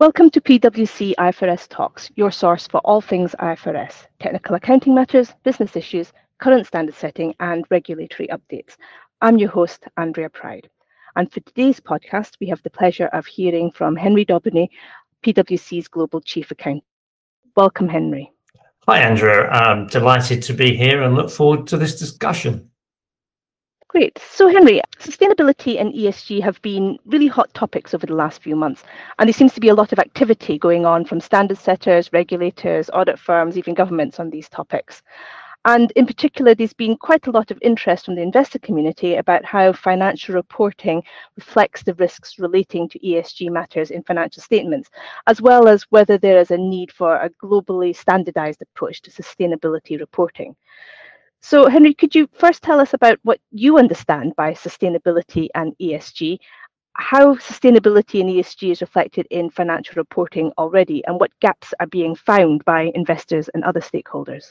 Welcome to PwC IFRS Talks, your source for all things IFRS, technical accounting matters, business issues, current standard setting, and regulatory updates. I'm your host, Andrea Pryde. And for today's podcast, we have the pleasure of hearing from Henry Daubeney, PwC's Global Chief Accountant. Welcome, Henry. Hi, Andrea. I'm delighted to be here and look forward to this discussion. Great. So, Henry, sustainability and ESG have been really hot topics over the last few months, and there seems to be a lot of activity going on from standard setters, regulators, audit firms, even governments on these topics. And in particular, there's been quite a lot of interest from the investor community about how financial reporting reflects the risks relating to ESG matters in financial statements, as well as whether there is a need for a globally standardized approach to sustainability reporting. So, Henry, could you first tell us about what you understand by sustainability and ESG, how sustainability and ESG is reflected in financial reporting already, and what gaps are being found by investors and other stakeholders?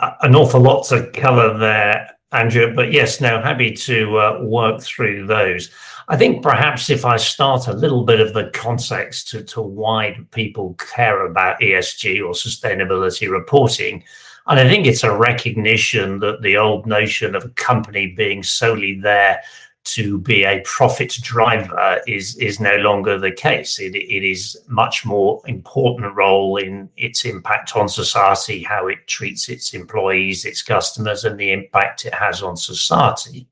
An awful lot to cover there, Andrea, but yes, now happy to uh, work through those. I think perhaps if I start a little bit of the context to, to why people care about ESG or sustainability reporting, and I think it's a recognition that the old notion of a company being solely there to be a profit driver is is no longer the case. It, it is much more important role in its impact on society, how it treats its employees, its customers, and the impact it has on society.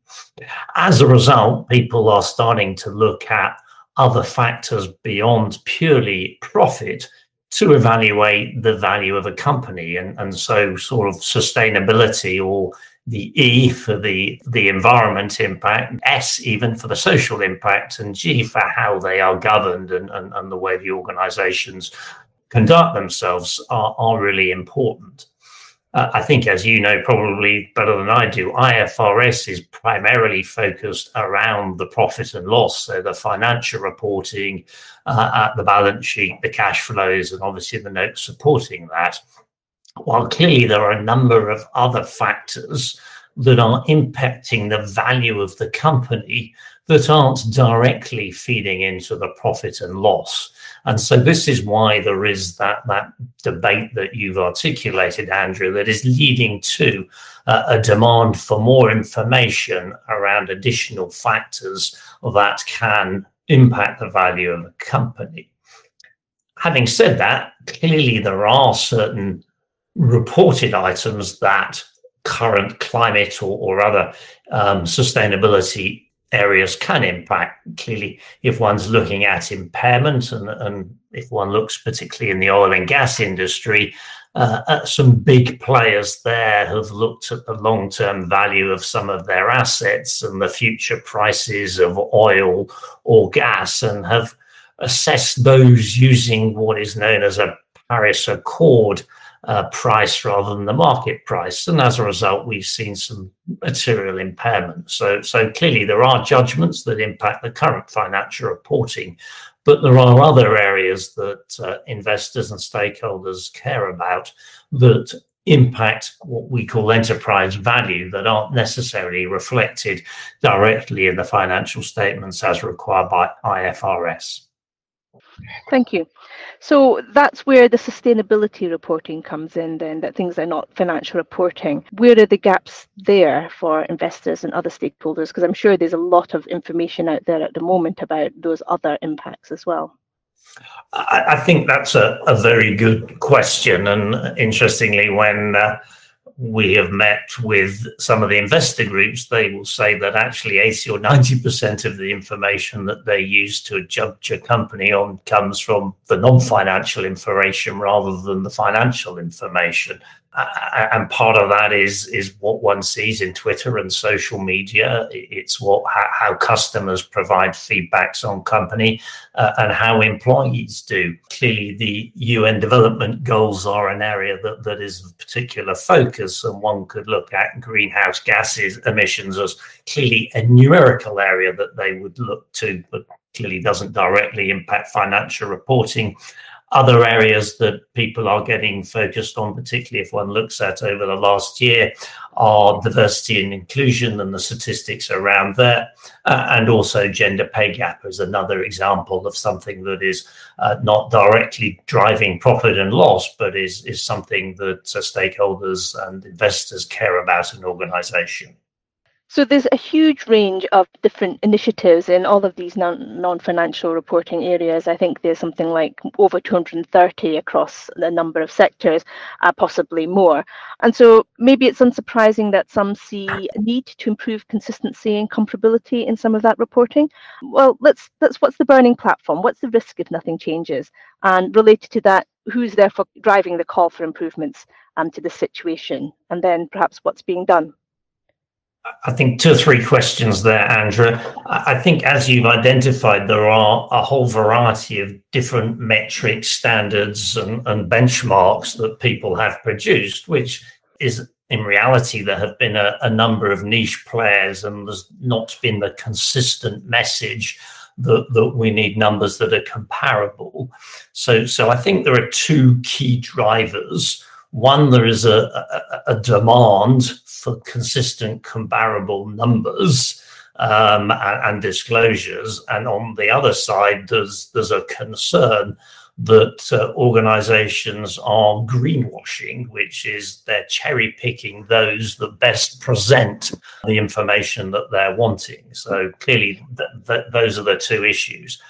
As a result, people are starting to look at other factors beyond purely profit to evaluate the value of a company. And, and so, sort of sustainability or the E for the, the environment impact, S even for the social impact, and G for how they are governed and, and, and the way the organizations conduct themselves are, are really important. Uh, I think, as you know, probably better than I do, IFRS is primarily focused around the profit and loss, so the financial reporting, uh, at the balance sheet, the cash flows, and obviously the notes supporting that. While clearly there are a number of other factors that are impacting the value of the company that aren't directly feeding into the profit and loss. And so this is why there is that that debate that you've articulated, Andrea, that is leading to uh, a demand for more information around additional factors that can impact the value of a company. Having said that, clearly there are certain reported items that current climate or, or other um, sustainability areas can impact. Clearly, if one's looking at impairment, and, and if one looks particularly in the oil and gas industry, uh, some big players there have looked at the long term value of some of their assets and the future prices of oil or gas and have assessed those using what is known as a Paris Accord uh, price rather than the market price. And as a result, we've seen some material impairment. So, so clearly, there are judgments that impact the current financial reporting, but there are other areas that uh, investors and stakeholders care about that impact what we call enterprise value that aren't necessarily reflected directly in the financial statements as required by IFRS. Thank you. So that's where the sustainability reporting comes in, then, that things are not financial reporting. Where are the gaps there for investors and other stakeholders? Because I'm sure there's a lot of information out there at the moment about those other impacts as well. I, I think that's a, a, very good question. And interestingly, when uh, we have met with some of the investor groups, they will say that actually 80 or 90% of the information that they use to judge a company on comes from the non financial information rather than the financial information and part of that is is what one sees in Twitter and social media. It's what how, how customers provide feedbacks on company uh, and how employees do. Clearly, the UN Development Goals are an area that, that is of particular focus, and one could look at greenhouse gases emissions as clearly a numerical area that they would look to, but clearly doesn't directly impact financial reporting Other areas that people are getting focused on, particularly if one looks at over the last year, are diversity and inclusion and the statistics around that, uh, and also gender pay gap is another example of something that is uh, not directly driving profit and loss, but is is something that uh, stakeholders and investors care about in an organisation. So there's a huge range of different initiatives in all of these non financial reporting areas. I think there's something like over 230 across a number of sectors, uh, possibly more. And so maybe it's unsurprising that some see a need to improve consistency and comparability in some of that reporting. Well, let's let's what's the burning platform? What's the risk if nothing changes? And related to that, who's therefore driving the call for improvements um, to the situation? And then perhaps what's being done. I think two or three questions there, Andrea. I think as you've identified, there are a whole variety of different metrics, standards, and, and benchmarks that people have produced, which is in reality, there have been a, a, number of niche players, and there's not been the consistent message that, that we need numbers that are comparable. So, so I think there are two key drivers. One, there is a, a, a demand for consistent, comparable numbers um, and, and, disclosures. And on the other side, there's there's a concern that uh, organizations are greenwashing, which is they're cherry picking those that best present the information that they're wanting. So clearly, th- th- those are the two issues.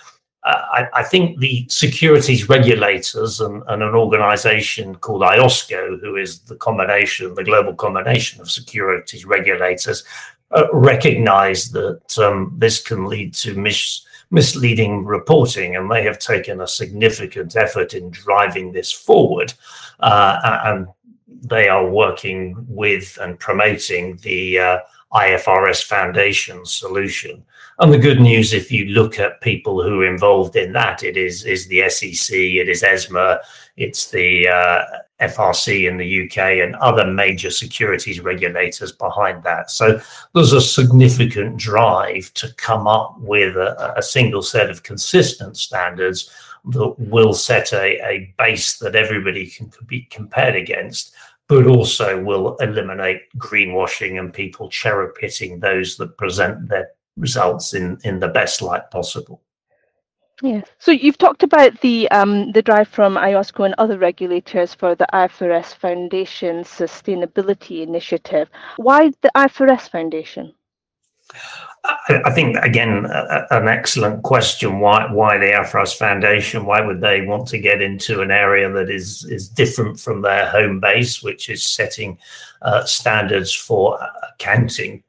I, I, think the securities regulators and, and, an organization called IOSCO, who is the combination, the global combination of securities regulators, uh, recognize that um, this can lead to mis- misleading reporting, and they have taken a significant effort in driving this forward. Uh, and they are working with and promoting the uh, IFRS Foundation solution. And the good news, if you look at people who are involved in that, it is is the SEC, it is ESMA, it's the uh, FRC in the UK, and other major securities regulators behind that. So there's a significant drive to come up with a, a single set of consistent standards that will set a, a base that everybody can be compared against but also will eliminate greenwashing and people cherry picking those that present their results in in the best light possible. Yes. So you've talked about the um, the drive from IOSCO and other regulators for the IFRS Foundation Sustainability Initiative. Why the IFRS Foundation? I, think again an excellent question. Why why the IFRS Foundation? Why would they want to get into an area that is is different from their home base, which is setting uh, standards for accounting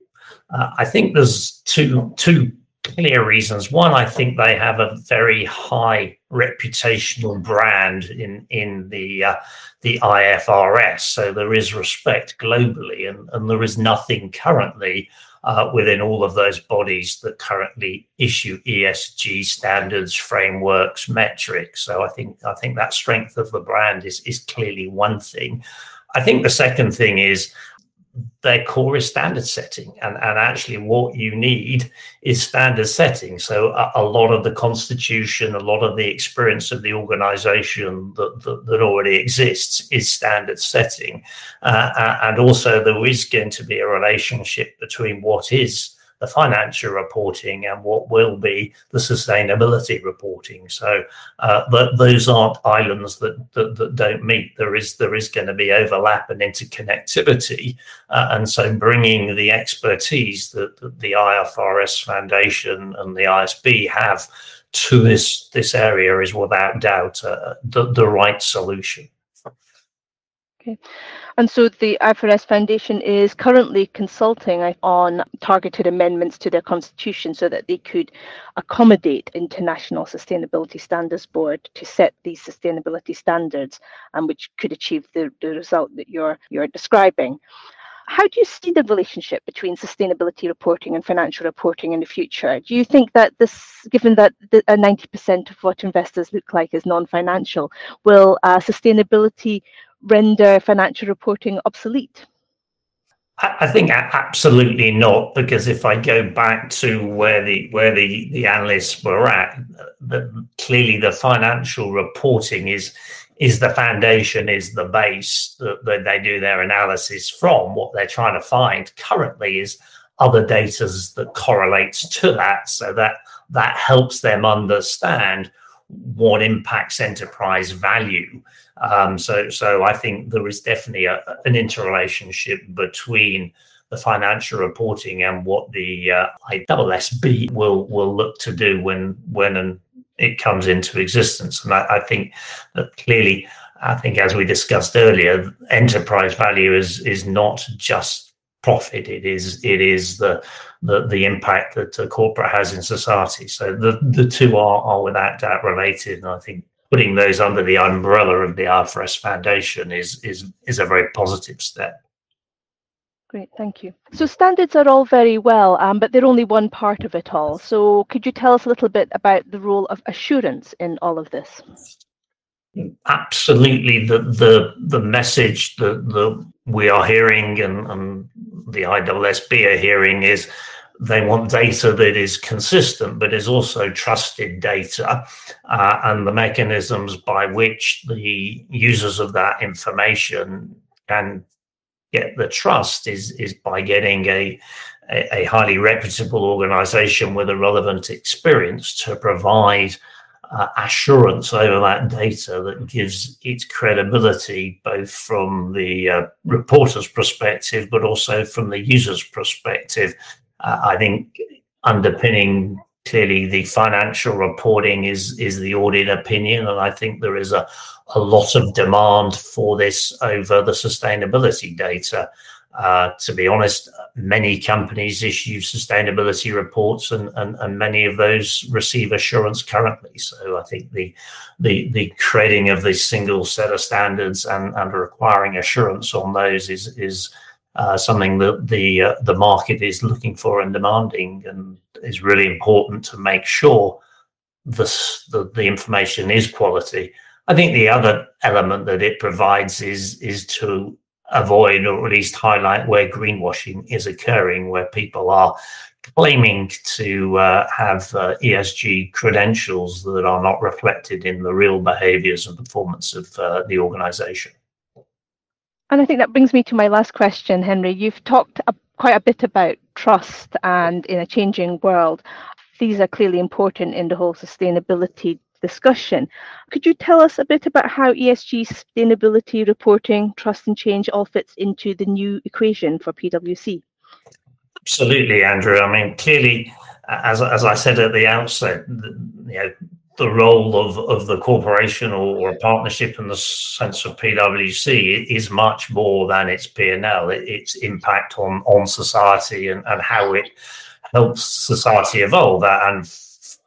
uh, I think there's two two clear reasons. One, I think they have a very high reputational brand in in the uh, the IFRS, so there is respect globally, and, and there is nothing currently Uh, within all of those bodies that currently issue ESG standards, frameworks, metrics. So I think I think that strength of the brand is is clearly one thing. I think the second thing is their core is standard setting and, and actually what you need is standard setting. So a, a, lot of the constitution a lot of the experience of the organization that, that, that already exists is standard setting. Uh, and also there is going to be a relationship between what is the financial reporting and what will be the sustainability reporting. So uh, those aren't islands that, that, that don't meet. There is there is going to be overlap and interconnectivity, uh, and so bringing the expertise that, that the IFRS Foundation and the IASB have to this this area is without doubt uh, the, the right solution. Okay. And so the IFRS Foundation is currently consulting on targeted amendments to their constitution so that they could accommodate International Sustainability Standards Board to set these sustainability standards and which could achieve the, the result that you're you're describing. How do you see the relationship between sustainability reporting and financial reporting in the future? Do you think that this, given that the, uh, 90% of what investors look like is non-financial, will uh, sustainability render financial reporting obsolete? I think absolutely not, because if I go back to where the where the, the analysts were at, the, clearly the financial reporting is is the foundation, is the base that, that, they do their analysis from. What they're trying to find currently is other data that correlates to that, so that that helps them understand what impacts enterprise value. Um, so, so I think there is definitely a, an interrelationship between the financial reporting and what the uh, ISSB will will look to do when when and it comes into existence. And I, I think that clearly, I think as we discussed earlier, enterprise value is is not just profit. It is it is the the, the impact that a corporate has in society. So the, the two are, are without doubt related. And I think putting those under the umbrella of the IFRS Foundation is, is, is a very positive step. Great, thank you. So standards are all very well, um, but they're only one part of it all. So could you tell us a little bit about the role of assurance in all of this? Absolutely, the the the message that the we are hearing and, and the ISSB are hearing is they want data that is consistent but is also trusted data uh, and the mechanisms by which the users of that information can get the trust is is by getting a a, a highly reputable organization with a relevant experience to provide uh, assurance over that data that gives its credibility both from the uh, reporter's perspective but also from the user's perspective uh, I think underpinning clearly the financial reporting is is the audit opinion, and I think there is a a lot of demand for this over the sustainability data. Uh, to be honest, many companies issue sustainability reports, and, and, and many of those receive assurance currently. So I think the the the creating of this single set of standards and, and requiring assurance on those is is uh, something that the uh, the market is looking for and demanding, and is really important to make sure this the, the information is quality. I think the other element that it provides is is to avoid or at least highlight where greenwashing is occurring, where people are claiming to uh, have uh, ESG credentials that are not reflected in the real behaviors and performance of uh, the organization. And I think that brings me to my last question, Henry. You've talked a, quite a bit about trust and in a changing world. These are clearly important in the whole sustainability discussion. Could you tell us a bit about how ESG sustainability reporting, trust and change all fits into the new equation for PwC? Absolutely, Andrea. I mean, clearly, as, as I said at the outset, you know, the role of, of the corporation or, or, a partnership in the sense of PwC is much more than its P&L, its impact on, on society and, and how it helps society evolve. And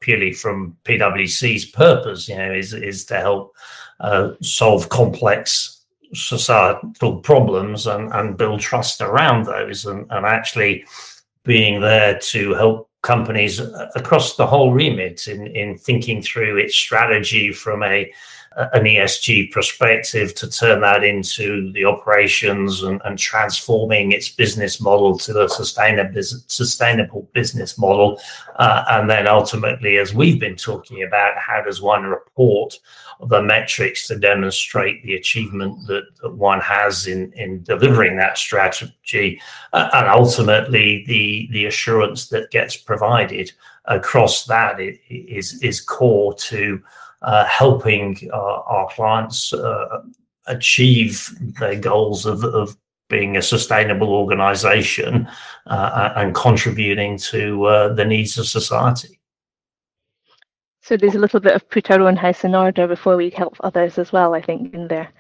purely from PwC's purpose, you know, is, is to help uh, solve complex societal problems and, and build trust around those. And, and actually being there to help companies across the whole remit in, in thinking through its strategy from a an ESG perspective to turn that into the operations and, and transforming its business model to the sustainable sustainable business model, uh, and then ultimately, as we've been talking about, how does one report the metrics to demonstrate the achievement that, that one has in in delivering that strategy, uh, and ultimately the the assurance that gets provided across that is is core to helping uh, our clients uh, achieve their goals of, of being a sustainable organization uh, and contributing to uh, the needs of society. So there's a little bit of put our own house in order before we help others as well, I think, in there.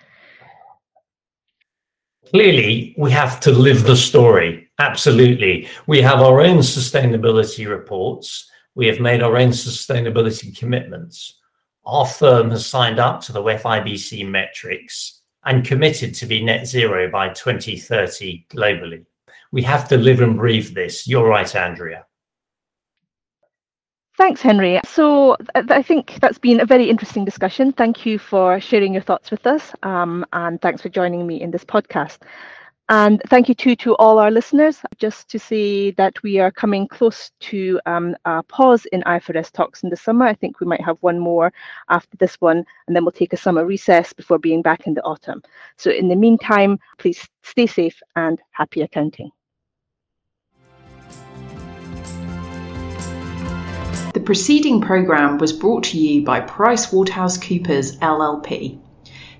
Clearly, we have to live the story. Absolutely. We have our own sustainability reports. We have made our own sustainability commitments our firm has signed up to the WEF IBC metrics and committed to be net zero by 2030 globally. We have to live and breathe this. You're right, Andrea. Thanks, Henry. So I think that's been a very interesting discussion. Thank you for sharing your thoughts with us, um, and thanks for joining me in this podcast. And thank you too to all our listeners. Just to say that we are coming close to um, a pause in IFRS talks in the summer. I think we might have one more after this one, and then we'll take a summer recess before being back in the autumn. So in the meantime, please stay safe and happy accounting. The preceding programme was brought to you by PricewaterhouseCoopers LLP.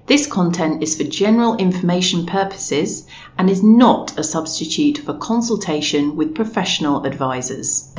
This content is for general information purposes and is not a substitute for consultation with professional advisors.